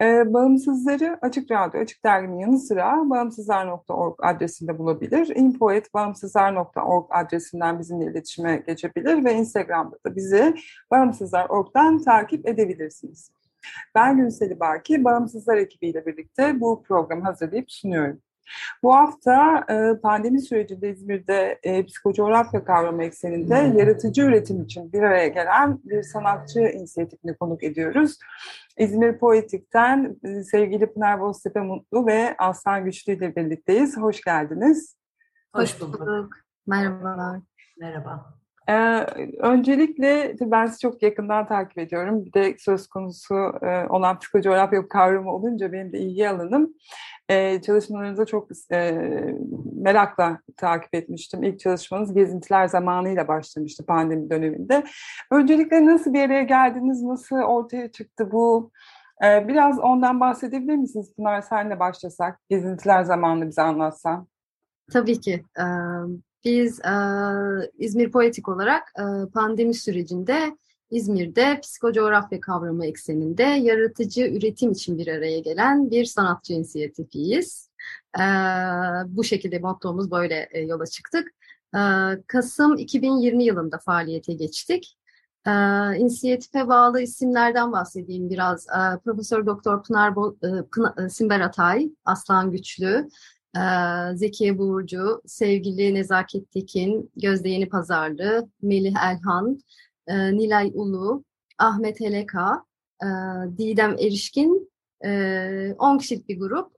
E, bağımsızları Açık Radyo, Açık Dergi'nin yanı sıra bağımsızlar.org adresinde bulabilir. info.bağımsızlar.org adresinden bizimle iletişime geçebilir ve Instagram'da da bizi bağımsızlar.org'dan takip edebilirsiniz. Ben Günseli Baki, Bağımsızlar ekibiyle birlikte bu programı hazırlayıp sunuyorum. Bu hafta e, pandemi sürecinde İzmir'de e, psikocoğrafya kavramı ekseninde yaratıcı üretim için bir araya gelen bir sanatçı inisiyatifini konuk ediyoruz. İzmir Poetik'ten e, sevgili Pınar Boztepe Mutlu ve Aslan Güçlü ile birlikteyiz. Hoş geldiniz. Hoş bulduk. Merhabalar. Merhaba. Ee, öncelikle ben sizi çok yakından takip ediyorum. Bir de söz konusu e, olan psikocoğrafya kavramı olunca benim de ilgi alanım. Ee, çalışmalarınızı çok e, merakla takip etmiştim. İlk çalışmanız gezintiler zamanıyla başlamıştı pandemi döneminde. Öncelikle nasıl bir araya geldiniz, nasıl ortaya çıktı bu? Ee, biraz ondan bahsedebilir misiniz Pınar? Senle başlasak, gezintiler zamanını bize anlatsan. Tabii ki. Biz İzmir Poetik olarak pandemi sürecinde İzmir'de psikocoğrafya kavramı ekseninde yaratıcı üretim için bir araya gelen bir sanatçı inisiyatifiyiz. Ee, bu şekilde mottomuz böyle e, yola çıktık. Ee, Kasım 2020 yılında faaliyete geçtik. Ee, inisiyatife bağlı isimlerden bahsedeyim biraz. Ee, Profesör Doktor Pınar, Bo e, Pınar e, Simber Atay, Aslan Güçlü, e, Zekiye Burcu, sevgili Nezaket Tekin, Gözde Yeni Pazarlı, Melih Elhan, Nilay Ulu, Ahmet Heleka, Didem Erişkin, e, 10 kişilik bir grup.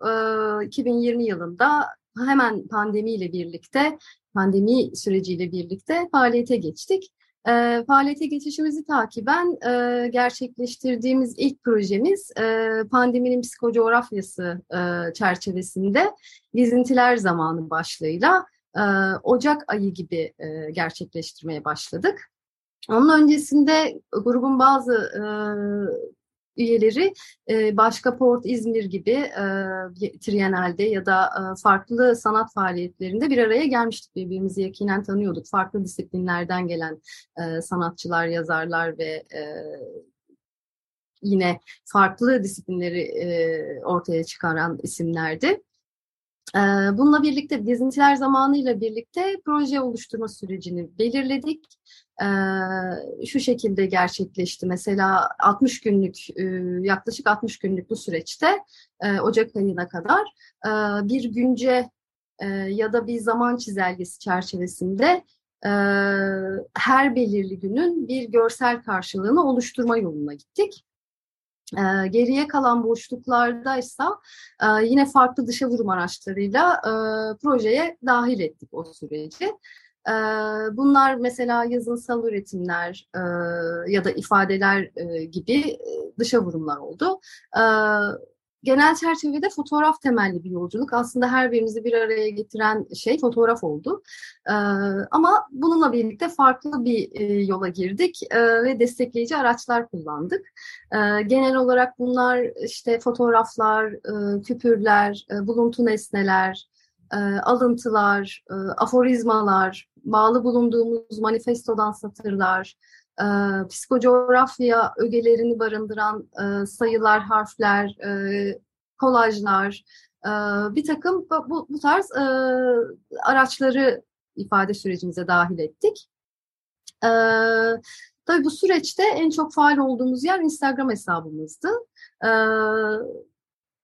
E, 2020 yılında hemen pandemiyle birlikte, pandemi süreciyle birlikte faaliyete geçtik. E, faaliyete geçişimizi takiben e, gerçekleştirdiğimiz ilk projemiz e, pandeminin psikocoğrafyası e, çerçevesinde gezintiler zamanı başlığıyla e, Ocak ayı gibi e, gerçekleştirmeye başladık. Onun öncesinde grubun bazı e, üyeleri e, başka Port İzmir gibi e, Trienal'de ya da e, farklı sanat faaliyetlerinde bir araya gelmiştik. Birbirimizi yakinen tanıyorduk. Farklı disiplinlerden gelen e, sanatçılar, yazarlar ve e, yine farklı disiplinleri e, ortaya çıkaran isimlerdi. Bununla birlikte gezintiler zamanıyla birlikte proje oluşturma sürecini belirledik. Şu şekilde gerçekleşti. Mesela 60 günlük, yaklaşık 60 günlük bu süreçte Ocak ayına kadar bir günce ya da bir zaman çizelgesi çerçevesinde her belirli günün bir görsel karşılığını oluşturma yoluna gittik. E, geriye kalan boşluklarda ise e, yine farklı dışa vurum araçlarıyla e, projeye dahil ettik o süreci. E, bunlar mesela yazınsal üretimler ya da ifadeler gibi dışa vurumlar oldu. Genel çerçevede fotoğraf temelli bir yolculuk. Aslında her birimizi bir araya getiren şey fotoğraf oldu. Ee, ama bununla birlikte farklı bir e, yola girdik e, ve destekleyici araçlar kullandık. E, genel olarak bunlar işte fotoğraflar, e, küpürler, e, buluntu nesneler, alıntılar, aforizmalar, bağlı bulunduğumuz manifestodan satırlar, e, psikocoğrafya ögelerini barındıran e, sayılar, harfler, e, kolajlar, e, bir takım bu, bu tarz e, araçları ifade sürecimize dahil ettik. E, Tabii bu süreçte en çok faal olduğumuz yer Instagram hesabımızdı. Ee,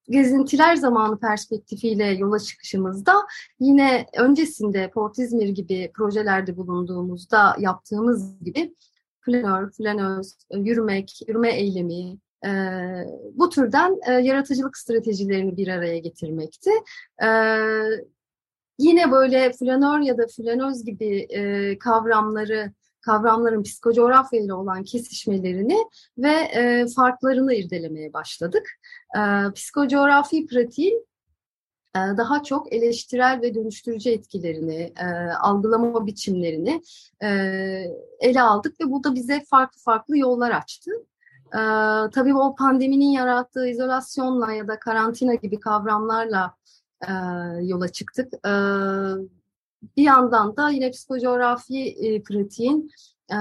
gezintiler zamanı perspektifiyle yola çıkışımızda yine öncesinde Port İzmir gibi projelerde bulunduğumuzda yaptığımız gibi flanör, flanöz, yürümek, yürüme eylemi, e, bu türden e, yaratıcılık stratejilerini bir araya getirmekti. E, yine böyle flanör ya da flanöz gibi e, kavramları kavramların psikocoğrafya ile olan kesişmelerini ve e, farklarını irdelemeye başladık. E, psikocoğrafi pratiğin daha çok eleştirel ve dönüştürücü etkilerini, e, algılama biçimlerini e, ele aldık ve bu da bize farklı farklı yollar açtı. E, tabii o pandeminin yarattığı izolasyonla ya da karantina gibi kavramlarla e, yola çıktık. E, bir yandan da yine psikocoğrafi e, pratiğin e,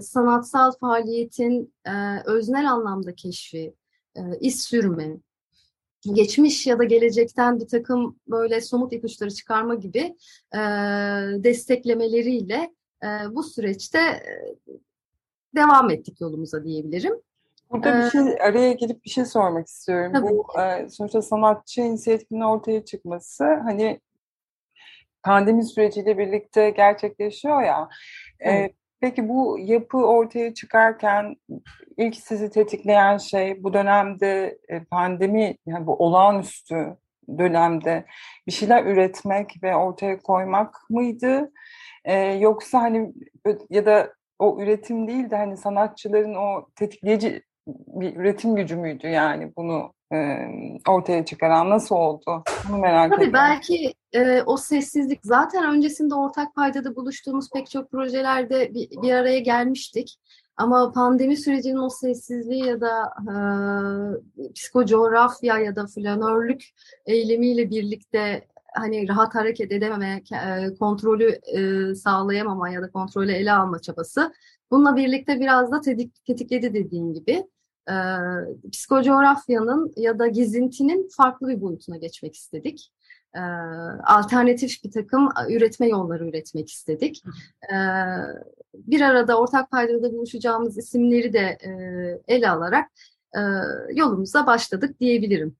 sanatsal faaliyetin e, öznel anlamda keşfi, e, iz sürme, geçmiş ya da gelecekten bir takım böyle somut ipuçları çıkarma gibi e, desteklemeleriyle e, bu süreçte e, devam ettik yolumuza diyebilirim. Burada bir şey araya gelip bir şey sormak istiyorum. Tabii. Bu e, sonuçta sanatçı inisiyatifinin ortaya çıkması hani pandemi süreciyle birlikte gerçekleşiyor ya. Evet. E, peki bu yapı ortaya çıkarken ilk sizi tetikleyen şey bu dönemde e, pandemi yani bu olağanüstü dönemde bir şeyler üretmek ve ortaya koymak mıydı? E, yoksa hani ya da o üretim değil de hani sanatçıların o tetikleyici bir üretim gücü müydü yani bunu ortaya çıkaran nasıl oldu? Bunu merak Tabii ediyorum. belki e, o sessizlik zaten öncesinde ortak paydada buluştuğumuz pek çok projelerde bir, bir araya gelmiştik. Ama pandemi sürecinin o sessizliği ya da e, psikocoğrafya ya da flanörlük eylemiyle birlikte hani rahat hareket edememe, e, kontrolü e, sağlayamama ya da kontrolü ele alma çabası bununla birlikte biraz da tetik, tetikledi dediğin gibi e, psikocoğrafyanın ya da gezintinin farklı bir boyutuna geçmek istedik. E, alternatif bir takım üretme yolları üretmek istedik. E, bir arada ortak paydada buluşacağımız isimleri de e, ele alarak e, yolumuza başladık diyebilirim.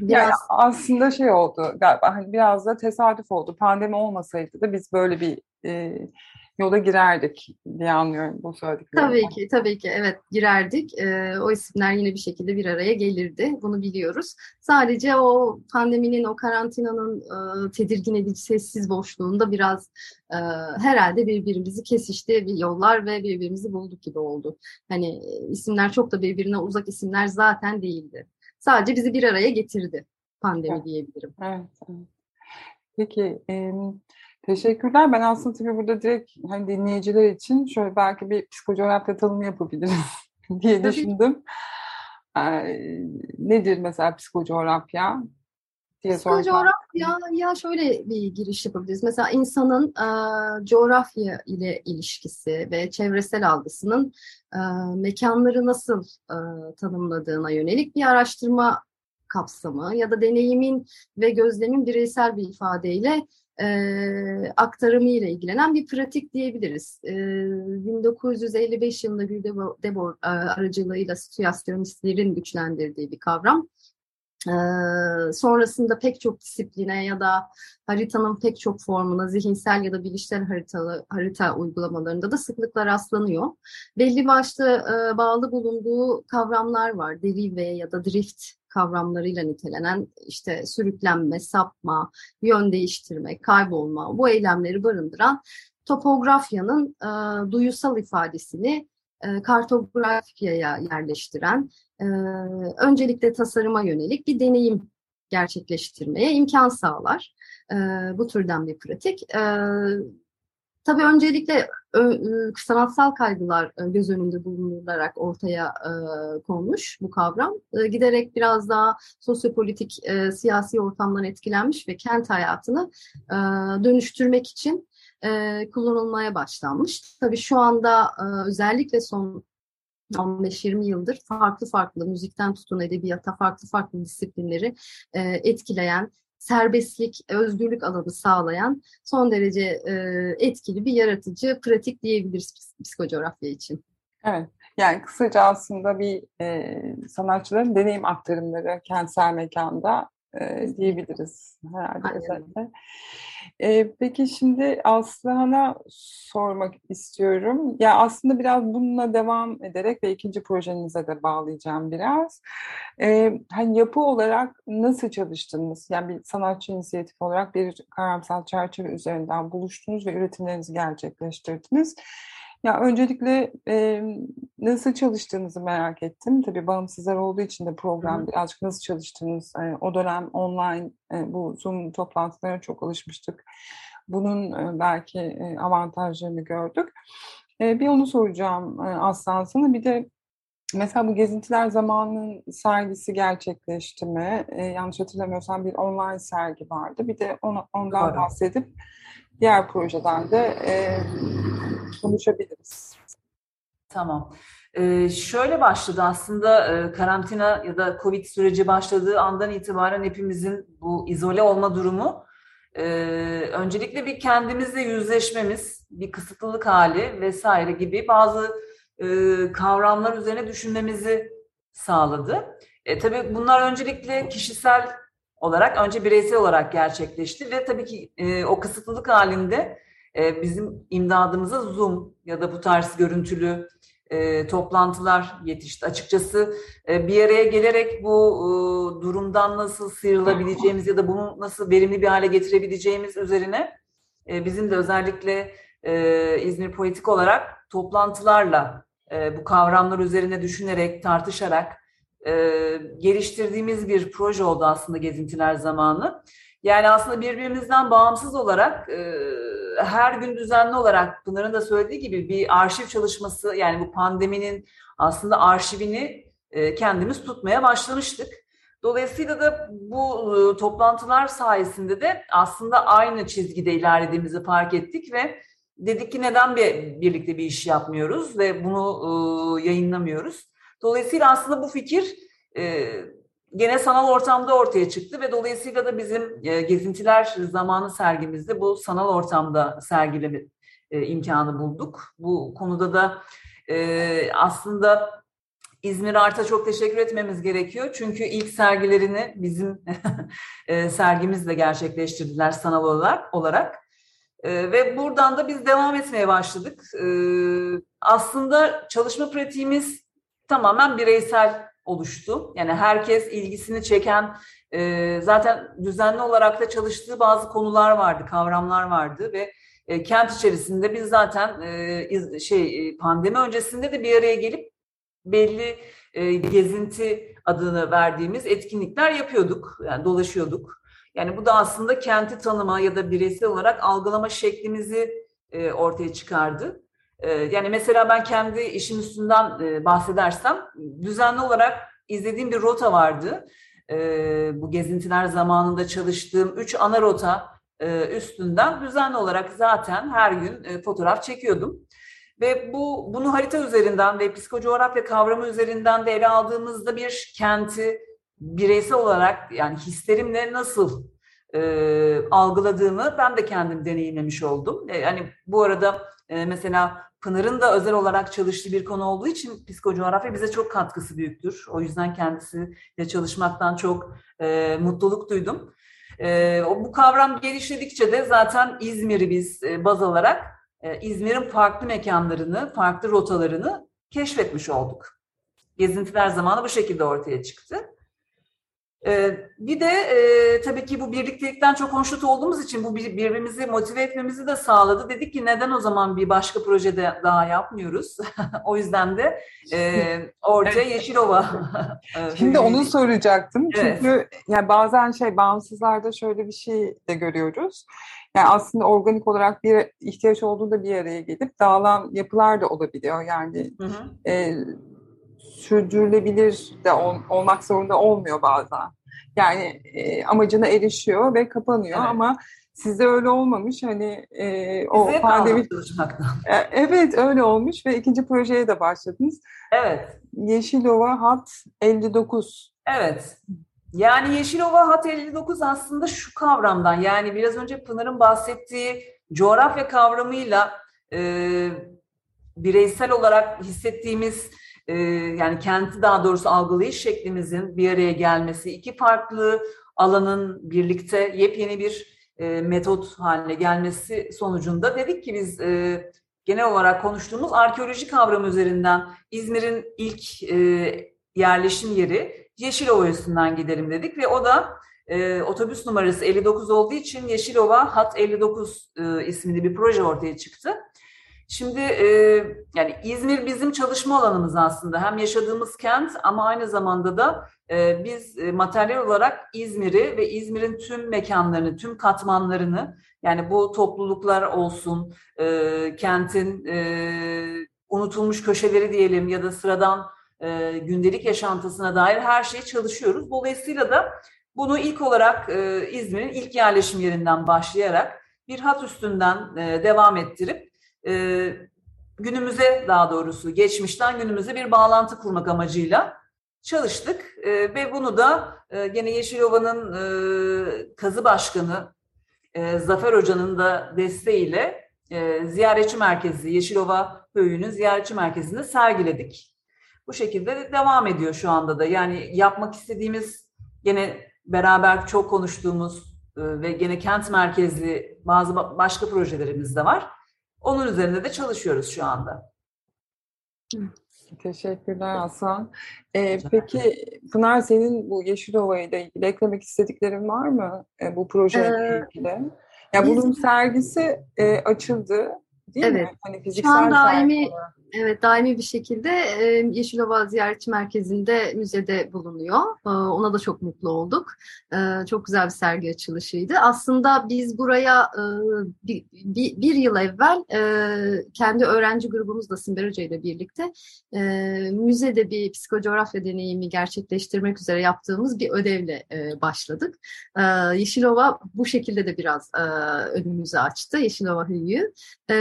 Biraz... Yani aslında şey oldu galiba hani biraz da tesadüf oldu. Pandemi olmasaydı da biz böyle bir e, yola girerdik diye anlıyorum bu söylediklerimden. Tabii ki, tabii ki evet girerdik. E, o isimler yine bir şekilde bir araya gelirdi. Bunu biliyoruz. Sadece o pandeminin, o karantinanın e, tedirgin edici sessiz boşluğunda biraz e, herhalde birbirimizi kesişti bir yollar ve birbirimizi bulduk gibi oldu. Hani isimler çok da birbirine uzak isimler zaten değildi. Sadece bizi bir araya getirdi pandemi evet. diyebilirim. Evet, evet. Peki, e, Teşekkürler. Ben aslında tabii burada direkt hani dinleyiciler için şöyle belki bir psikocoğrafya tanımı yapabiliriz diye tabii. düşündüm. Ee, nedir mesela psikocoğrafya? diye Psikocoğrafya ya şöyle bir giriş yapabiliriz. Mesela insanın e, coğrafya ile ilişkisi ve çevresel algısının e, mekanları nasıl e, tanımladığına yönelik bir araştırma kapsamı ya da deneyimin ve gözlemin bireysel bir ifadeyle e, aktarımı ile ilgilenen bir pratik diyebiliriz. E, 1955 yılında bir Debor, e, aracılığıyla situasyonistlerin güçlendirdiği bir kavram. Ee, sonrasında pek çok disipline ya da haritanın pek çok formuna, zihinsel ya da bilişsel haritalı, harita uygulamalarında da sıklıkla rastlanıyor. Belli başlı e, bağlı bulunduğu kavramlar var. Derive ya da drift kavramlarıyla nitelenen işte sürüklenme, sapma, yön değiştirme, kaybolma bu eylemleri barındıran topografyanın e, duyusal ifadesini e, kartografyaya yerleştiren, e, öncelikle tasarıma yönelik bir deneyim gerçekleştirmeye imkan sağlar. E, bu türden bir pratik. E, tabii öncelikle ö, sanatsal kaygılar göz önünde bulunularak ortaya e, konmuş bu kavram. E, giderek biraz daha sosyopolitik, e, siyasi ortamdan etkilenmiş ve kent hayatını e, dönüştürmek için e, kullanılmaya başlanmış. Tabii şu anda e, özellikle son 15-20 yıldır farklı farklı müzikten tutun edebiyata farklı farklı disiplinleri e, etkileyen serbestlik, özgürlük alanı sağlayan son derece e, etkili bir yaratıcı pratik diyebiliriz psikocoğrafya için. Evet. Yani kısaca aslında bir e, sanatçıların deneyim aktarımları kentsel mekanda e, diyebiliriz herhalde Aynen. özellikle. E, peki şimdi Aslıhan'a sormak istiyorum. Ya aslında biraz bununla devam ederek ve ikinci projenize de bağlayacağım biraz. E, hani yapı olarak nasıl çalıştınız? Yani bir sanatçı inisiyatifi olarak bir kavramsal çerçeve üzerinden buluştunuz ve üretimlerinizi gerçekleştirdiniz. Ya öncelikle e, nasıl çalıştığınızı merak ettim. Tabii bağımsızlar olduğu için de program birazcık nasıl çalıştığınız. E, o dönem online e, bu Zoom toplantılarına çok alışmıştık. Bunun e, belki e, avantajlarını gördük. E, bir onu soracağım e, Aslan sana. Bir de mesela bu gezintiler zamanının sergisi gerçekleşti mi? E, yanlış hatırlamıyorsam bir online sergi vardı. Bir de onu, ondan Doğru. bahsedip diğer projeden de e, konuşabiliriz. Tamam. Ee, şöyle başladı aslında e, karantina ya da Covid süreci başladığı andan itibaren hepimizin bu izole olma durumu e, öncelikle bir kendimizle yüzleşmemiz, bir kısıtlılık hali vesaire gibi bazı e, kavramlar üzerine düşünmemizi sağladı. E, tabii bunlar öncelikle kişisel olarak, önce bireysel olarak gerçekleşti ve tabii ki e, o kısıtlılık halinde e, bizim imdadımıza Zoom ya da bu tarz görüntülü e, toplantılar yetişti. Açıkçası e, bir araya gelerek bu durumdan nasıl sıyrılabileceğimiz ya da bunu nasıl verimli bir hale getirebileceğimiz üzerine bizim de özellikle İzmir Politik olarak toplantılarla bu kavramlar üzerine düşünerek, tartışarak geliştirdiğimiz bir proje oldu aslında gezintiler zamanı. Yani aslında birbirimizden bağımsız olarak e, her gün düzenli olarak Pınar'ın da söylediği gibi bir arşiv çalışması yani bu pandeminin aslında arşivini e, kendimiz tutmaya başlamıştık. Dolayısıyla da bu e, toplantılar sayesinde de aslında aynı çizgide ilerlediğimizi fark ettik ve dedik ki neden bir, birlikte bir iş yapmıyoruz ve bunu e, yayınlamıyoruz. Dolayısıyla aslında bu fikir e, gene sanal ortamda ortaya çıktı ve dolayısıyla da bizim e, gezintiler zamanı sergimizde bu sanal ortamda sergileme e, imkanı bulduk. Bu konuda da e, aslında İzmir Art'a çok teşekkür etmemiz gerekiyor. Çünkü ilk sergilerini bizim e, sergimizle gerçekleştirdiler sanal olarak. ve buradan da biz devam etmeye başladık. Aslında çalışma pratiğimiz tamamen bireysel oluştu. Yani herkes ilgisini çeken, e, zaten düzenli olarak da çalıştığı bazı konular vardı, kavramlar vardı ve e, kent içerisinde biz zaten e, iz, şey e, pandemi öncesinde de bir araya gelip belli e, gezinti adını verdiğimiz etkinlikler yapıyorduk, yani dolaşıyorduk. Yani bu da aslında kenti tanıma ya da bireysel olarak algılama şeklimizi e, ortaya çıkardı. E, yani mesela ben kendi işim üstünden e, bahsedersem düzenli olarak izlediğim bir rota vardı. E, bu gezintiler zamanında çalıştığım üç ana rota e, üstünden düzenli olarak zaten her gün e, fotoğraf çekiyordum. Ve bu bunu harita üzerinden ve psikocoğrafya kavramı üzerinden de ele aldığımızda bir kenti bireysel olarak yani hislerimle nasıl e, algıladığımı ben de kendim deneyimlemiş oldum. E, yani bu arada e, mesela Pınar'ın da özel olarak çalıştığı bir konu olduğu için psikocoğrafya bize çok katkısı büyüktür. O yüzden kendisiyle çalışmaktan çok e, mutluluk duydum. E, bu kavram gelişledikçe de zaten İzmir'i biz e, baz alarak e, İzmir'in farklı mekanlarını, farklı rotalarını keşfetmiş olduk. Gezintiler zamanı bu şekilde ortaya çıktı. Ee, bir de e, tabii ki bu birliktelikten çok hoşnut olduğumuz için bu birbirimizi motive etmemizi de sağladı. Dedik ki neden o zaman bir başka projede daha yapmıyoruz? o yüzden de e, ortaya Yeşilova. Şimdi onu soracaktım. Evet. Çünkü yani bazen şey bağımsızlarda şöyle bir şey de görüyoruz. Yani aslında organik olarak bir ihtiyaç olduğunda bir araya gelip dağılan yapılar da olabiliyor. Yani hı hı. E, sürdürülebilir de ol, olmak zorunda olmuyor bazen. Yani e, amacına erişiyor ve kapanıyor evet. ama sizde öyle olmamış. Hani e, o Bize pandemi e, evet öyle olmuş ve ikinci projeye de başladınız. Evet. Yeşilova Hat 59. Evet. Yani Yeşilova Hat 59 aslında şu kavramdan yani biraz önce Pınar'ın bahsettiği coğrafya kavramıyla e, bireysel olarak hissettiğimiz e, yani kenti daha doğrusu algılayış şeklimizin bir araya gelmesi, iki farklı alanın birlikte yepyeni bir e, metot haline gelmesi sonucunda dedik ki biz e, genel olarak konuştuğumuz arkeoloji kavramı üzerinden İzmir'in ilk e, yerleşim yeri Yeşilova üstünden gidelim dedik ve o da e, otobüs numarası 59 olduğu için Yeşilova Hat 59 e, isminde bir proje ortaya çıktı. Şimdi e, yani İzmir bizim çalışma alanımız aslında. Hem yaşadığımız kent ama aynı zamanda da e, biz e, materyal olarak İzmir'i ve İzmir'in tüm mekanlarını, tüm katmanlarını yani bu topluluklar olsun, e, kentin e, unutulmuş köşeleri diyelim ya da sıradan e, gündelik yaşantısına dair her şeyi çalışıyoruz. Dolayısıyla da bunu ilk olarak e, İzmir'in ilk yerleşim yerinden başlayarak bir hat üstünden e, devam ettirip e, günümüze daha doğrusu geçmişten günümüze bir bağlantı kurmak amacıyla çalıştık e, ve bunu da e, gene Yeşilova'nın e, kazı başkanı e, Zafer Hoca'nın da desteğiyle e, ziyaretçi merkezi Yeşilova Köyü'nün ziyaretçi merkezinde sergiledik. Bu şekilde devam ediyor şu anda da. Yani yapmak istediğimiz gene beraber çok konuştuğumuz e, ve gene kent merkezli bazı başka projelerimiz de var. Onun üzerinde de çalışıyoruz şu anda. Teşekkürler Hasan. Ee, peki Pınar senin bu Yeşilova ile ilgili eklemek istediklerin var mı e, bu projeyle ee, ilgili? Ya bunun sergisi e, açıldı değil evet. mi? Hani fiziksel Şu an daimi olarak. Evet, daimi bir şekilde e, Yeşilova Ziyaretçi Merkezi'nde müzede bulunuyor. Ona da çok mutlu olduk. Çok güzel bir sergi açılışıydı. Aslında biz buraya bir, bir, bir yıl evvel kendi öğrenci grubumuzla Simber Hoca ile birlikte müzede bir psikocoğrafya deneyimi gerçekleştirmek üzere yaptığımız bir ödevle başladık. Yeşilova bu şekilde de biraz önümüzü açtı, Yeşilova Hüyü.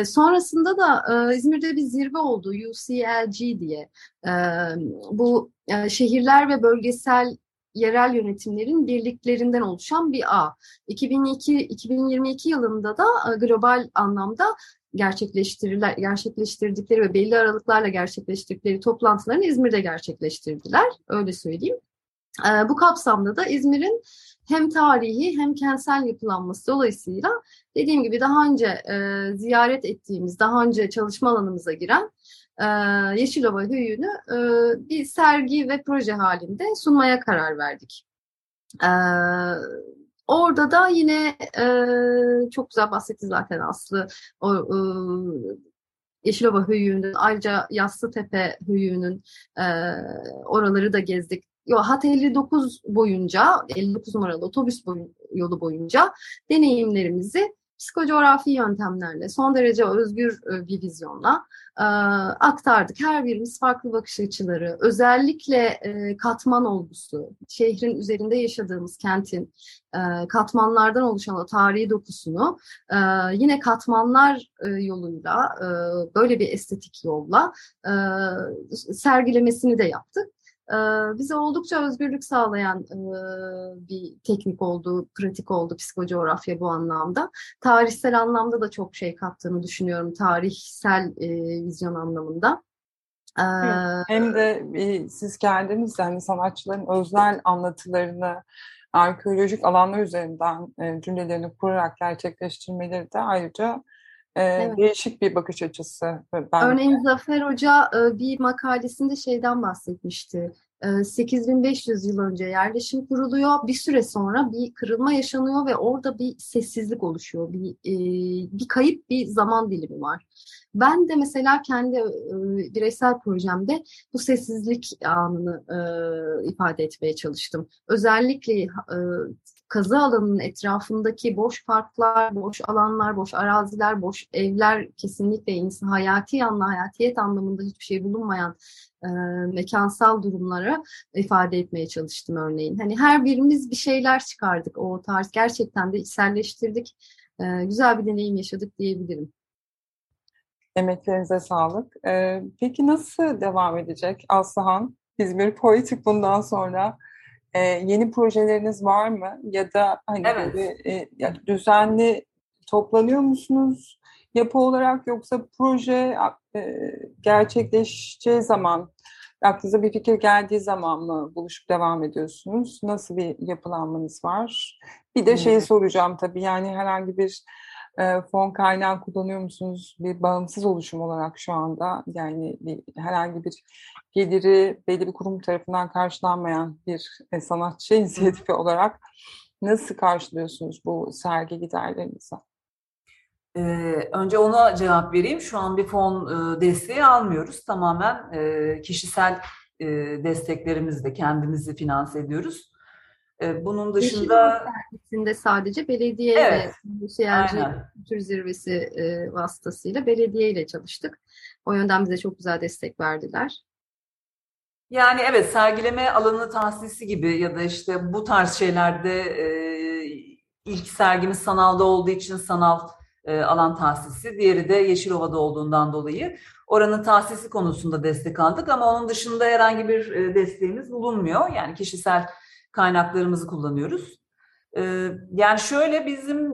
Sonrasında da İzmir'de bir zirve oldu oldu UCLG diye. Bu e, şehirler ve bölgesel yerel yönetimlerin birliklerinden oluşan bir ağ. 2002 2022 yılında da e, global anlamda gerçekleştiriler, gerçekleştirdikleri ve belli aralıklarla gerçekleştirdikleri toplantılarını İzmir'de gerçekleştirdiler. Öyle söyleyeyim. Bu kapsamda da İzmir'in hem tarihi hem kentsel yapılanması dolayısıyla dediğim gibi daha önce e, ziyaret ettiğimiz, daha önce çalışma alanımıza giren e, Yeşilova Höyü'nü e, bir sergi ve proje halinde sunmaya karar verdik. E, orada da yine e, çok güzel bahsetti zaten Aslı. O, e, Yeşilova Höyü'nün, ayrıca Yassıtepe Höyü'nün e, oraları da gezdik. Yo, Hat 59 boyunca, 59 numaralı otobüs boyun, yolu boyunca deneyimlerimizi psikocoğrafi yöntemlerle, son derece özgür e, bir vizyonla e, aktardık. Her birimiz farklı bakış açıları, özellikle e, katman olgusu, şehrin üzerinde yaşadığımız kentin e, katmanlardan oluşan o tarihi dokusunu e, yine katmanlar e, yoluyla, e, böyle bir estetik yolla e, sergilemesini de yaptık. Ee, bize oldukça özgürlük sağlayan e, bir teknik oldu, pratik oldu psikocoğrafya bu anlamda. Tarihsel anlamda da çok şey kattığını düşünüyorum, tarihsel e, vizyon anlamında. Ee, Hem de e, siz kendiniz yani sanatçıların özel anlatılarını arkeolojik alanlar üzerinden cümlelerini kurarak gerçekleştirmeleri de ayrıca evet. değişik bir bakış açısı. Bence. Örneğin Zafer Hoca bir makalesinde şeyden bahsetmişti. 8500 yıl önce yerleşim kuruluyor. Bir süre sonra bir kırılma yaşanıyor ve orada bir sessizlik oluşuyor. Bir, bir kayıp bir zaman dilimi var. Ben de mesela kendi bireysel projemde bu sessizlik anını ifade etmeye çalıştım. Özellikle kazı alanının etrafındaki boş parklar, boş alanlar, boş araziler, boş evler kesinlikle insan hayati anla, hayatiyet anlamında hiçbir şey bulunmayan e, mekansal durumları ifade etmeye çalıştım örneğin. Hani her birimiz bir şeyler çıkardık o tarz gerçekten de içselleştirdik. E, güzel bir deneyim yaşadık diyebilirim. Emeklerinize sağlık. Ee, peki nasıl devam edecek Aslıhan? İzmir Poetik bundan sonra e, yeni projeleriniz var mı? Ya da hani evet. böyle, e, ya düzenli toplanıyor musunuz? yapı olarak yoksa proje e, gerçekleşeceği zaman aklınıza bir fikir geldiği zaman mı buluşup devam ediyorsunuz? Nasıl bir yapılanmanız var? Bir de şeyi soracağım tabii yani herhangi bir e, fon kaynağı kullanıyor musunuz? Bir bağımsız oluşum olarak şu anda yani bir, herhangi bir geliri belli bir kurum tarafından karşılanmayan bir e, sanatçı inisiyatifi olarak nasıl karşılıyorsunuz bu sergi giderlerinizi? Ee, önce ona cevap vereyim. Şu an bir fon e, desteği almıyoruz. Tamamen e, kişisel e, desteklerimizle kendimizi finanse ediyoruz. Bunun dışında... Sergisinde sadece belediye evet, ve Şehirci Kültür Zirvesi e, vasıtasıyla belediye ile çalıştık. O yönden bize çok güzel destek verdiler. Yani evet sergileme alanı tahsisi gibi ya da işte bu tarz şeylerde e, ilk sergimiz sanalda olduğu için sanal e, alan tahsisi, diğeri de Yeşilova'da olduğundan dolayı oranın tahsisi konusunda destek aldık ama onun dışında herhangi bir desteğimiz bulunmuyor. Yani kişisel kaynaklarımızı kullanıyoruz. E, yani şöyle bizim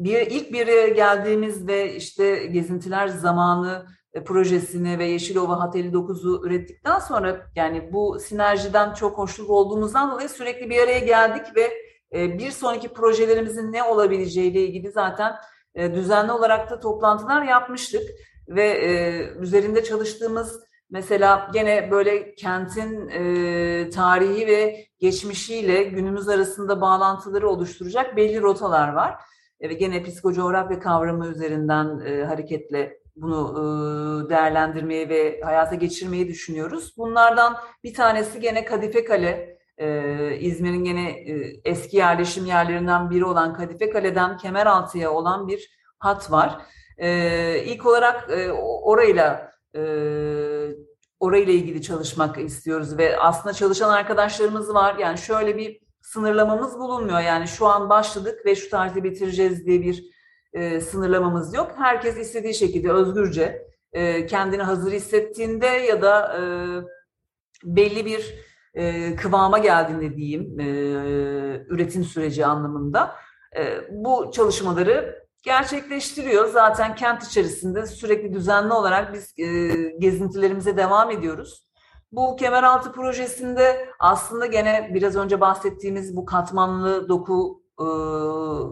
bir ilk bir yere geldiğimizde işte gezintiler zamanı e, projesini ve Yeşilova Hat 59'u ürettikten sonra yani bu sinerjiden çok hoşnut olduğumuzdan dolayı sürekli bir araya geldik ve e, bir sonraki projelerimizin ne olabileceğiyle ilgili zaten e, düzenli olarak da toplantılar yapmıştık ve üzerinde çalıştığımız mesela gene böyle kentin tarihi ve geçmişiyle günümüz arasında bağlantıları oluşturacak belli rotalar var. Ve gene psikocoğrafya kavramı üzerinden hareketle bunu değerlendirmeyi ve hayata geçirmeyi düşünüyoruz. Bunlardan bir tanesi gene Kadife Kale, ee, İzmir'in yine e, eski yerleşim yerlerinden biri olan Kadife Kale'den Kemeraltı'ya olan bir hat var. Ee, ilk olarak e, orayla e, orayla ilgili çalışmak istiyoruz ve aslında çalışan arkadaşlarımız var. Yani şöyle bir sınırlamamız bulunmuyor. Yani şu an başladık ve şu tarihte bitireceğiz diye bir e, sınırlamamız yok. Herkes istediği şekilde özgürce e, kendini hazır hissettiğinde ya da e, belli bir e, kıvama geldiğinde diyeyim e, üretim süreci anlamında e, bu çalışmaları gerçekleştiriyor. Zaten kent içerisinde sürekli düzenli olarak biz e, gezintilerimize devam ediyoruz. Bu Kemeraltı projesinde aslında gene biraz önce bahsettiğimiz bu katmanlı doku e,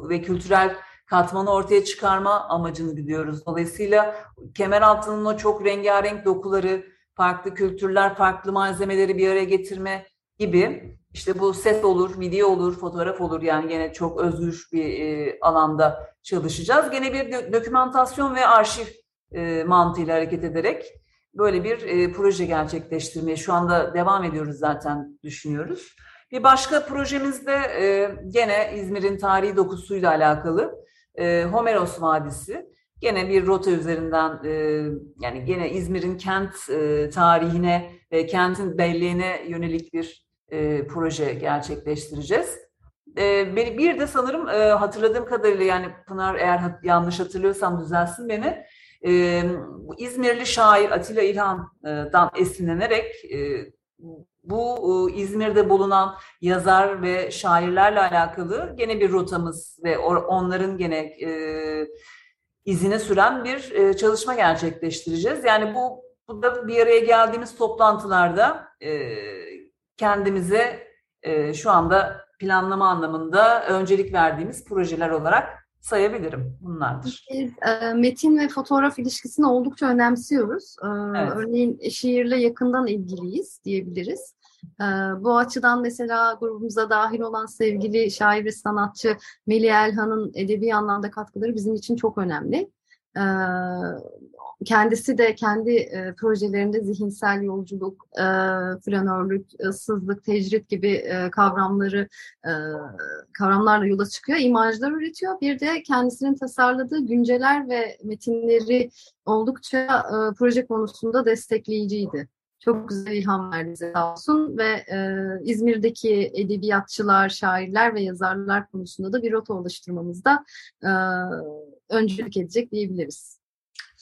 ve kültürel katmanı ortaya çıkarma amacını gidiyoruz. Dolayısıyla Kemeraltı'nın o çok rengarenk dokuları, farklı kültürler, farklı malzemeleri bir araya getirme gibi işte bu ses olur, video olur, fotoğraf olur yani gene çok özgür bir e, alanda çalışacağız. Gene bir dö- ve arşiv e, mantığıyla hareket ederek böyle bir e, proje gerçekleştirmeye şu anda devam ediyoruz zaten düşünüyoruz. Bir başka projemizde e, gene İzmir'in tarihi dokusuyla alakalı e, Homeros Vadisi. Gene bir rota üzerinden e, yani gene İzmir'in kent e, tarihine ve kentin belleğine yönelik bir e, proje gerçekleştireceğiz. E, bir de sanırım e, hatırladığım kadarıyla yani Pınar eğer yanlış hatırlıyorsam düzelsin beni. E, İzmirli şair Atilla İlhan'dan esinlenerek e, bu İzmir'de bulunan yazar ve şairlerle alakalı gene bir rotamız ve onların gene e, izine süren bir e, çalışma gerçekleştireceğiz. Yani bu, bu da bir araya geldiğimiz toplantılarda e, kendimize e, şu anda planlama anlamında öncelik verdiğimiz projeler olarak sayabilirim. Bunlardır. Biz e, metin ve fotoğraf ilişkisini oldukça önemsiyoruz. E, evet. Örneğin şiirle yakından ilgiliyiz diyebiliriz. E, bu açıdan mesela grubumuza dahil olan sevgili şair ve sanatçı Melih Elhan'ın edebi anlamda katkıları bizim için çok önemli. E, kendisi de kendi e, projelerinde zihinsel yolculuk, e, flanörlük, ıssızlık, tecrit gibi e, kavramları e, kavramlarla yola çıkıyor, imajlar üretiyor. Bir de kendisinin tasarladığı günceler ve metinleri oldukça e, proje konusunda destekleyiciydi. Çok güzel ilham verdi sağ olsun ve e, İzmir'deki edebiyatçılar, şairler ve yazarlar konusunda da bir rota oluşturmamızda e, öncülük edecek diyebiliriz.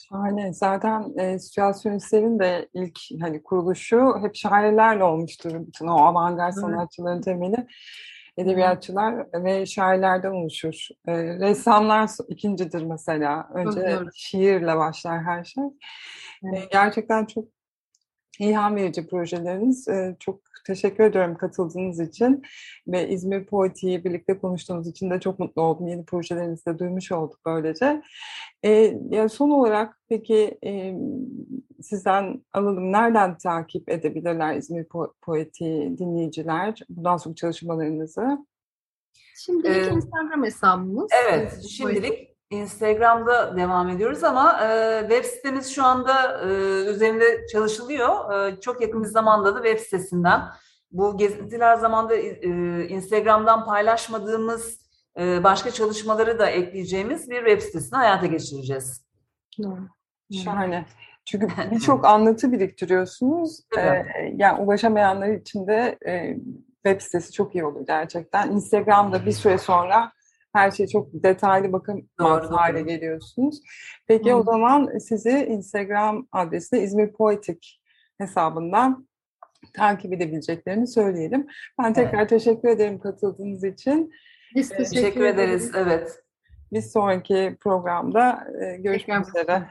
Şahane. Zaten e, Sütyasyonistlerin de ilk hani kuruluşu hep şairlerle olmuştur. Bütün o avantgard sanatçıların temeli. edebiyatçılar ve şairlerden oluşur. E, ressamlar ikincidir mesela. Önce doğru. şiirle başlar her şey. E, gerçekten çok ilham verici projeleriniz. E, çok teşekkür ediyorum katıldığınız için ve İzmir Poeti'yi birlikte konuştuğumuz için de çok mutlu oldum. Yeni projelerinizi de duymuş olduk böylece. E, ya son olarak peki e, sizden alalım. Nereden takip edebilirler İzmir Po- Poeti dinleyiciler bundan sonra çalışmalarınızı? Şimdi Ee, Instagram hesabımız. Evet, şimdilik Instagram'da devam ediyoruz ama e, web sitemiz şu anda e, üzerinde çalışılıyor. E, çok yakın bir zamanda da web sitesinden bu gezintiler zamanında e, Instagram'dan paylaşmadığımız e, başka çalışmaları da ekleyeceğimiz bir web sitesini hayata geçireceğiz. Doğru. Şahane. Çünkü birçok anlatı biriktiriyorsunuz. Tabii. Ee, yani ulaşamayanlar için de e, web sitesi çok iyi olur gerçekten. Instagram'da bir süre sonra her şey çok detaylı bakamaz hale geliyorsunuz. Peki Hı. o zaman sizi Instagram adresi İzmir Poetik hesabından takip edebileceklerini söyleyelim. Ben tekrar teşekkür ederim katıldığınız için. Biz Teşekkür ederiz. Evet. Bir sonraki programda e, görüşmek üzere.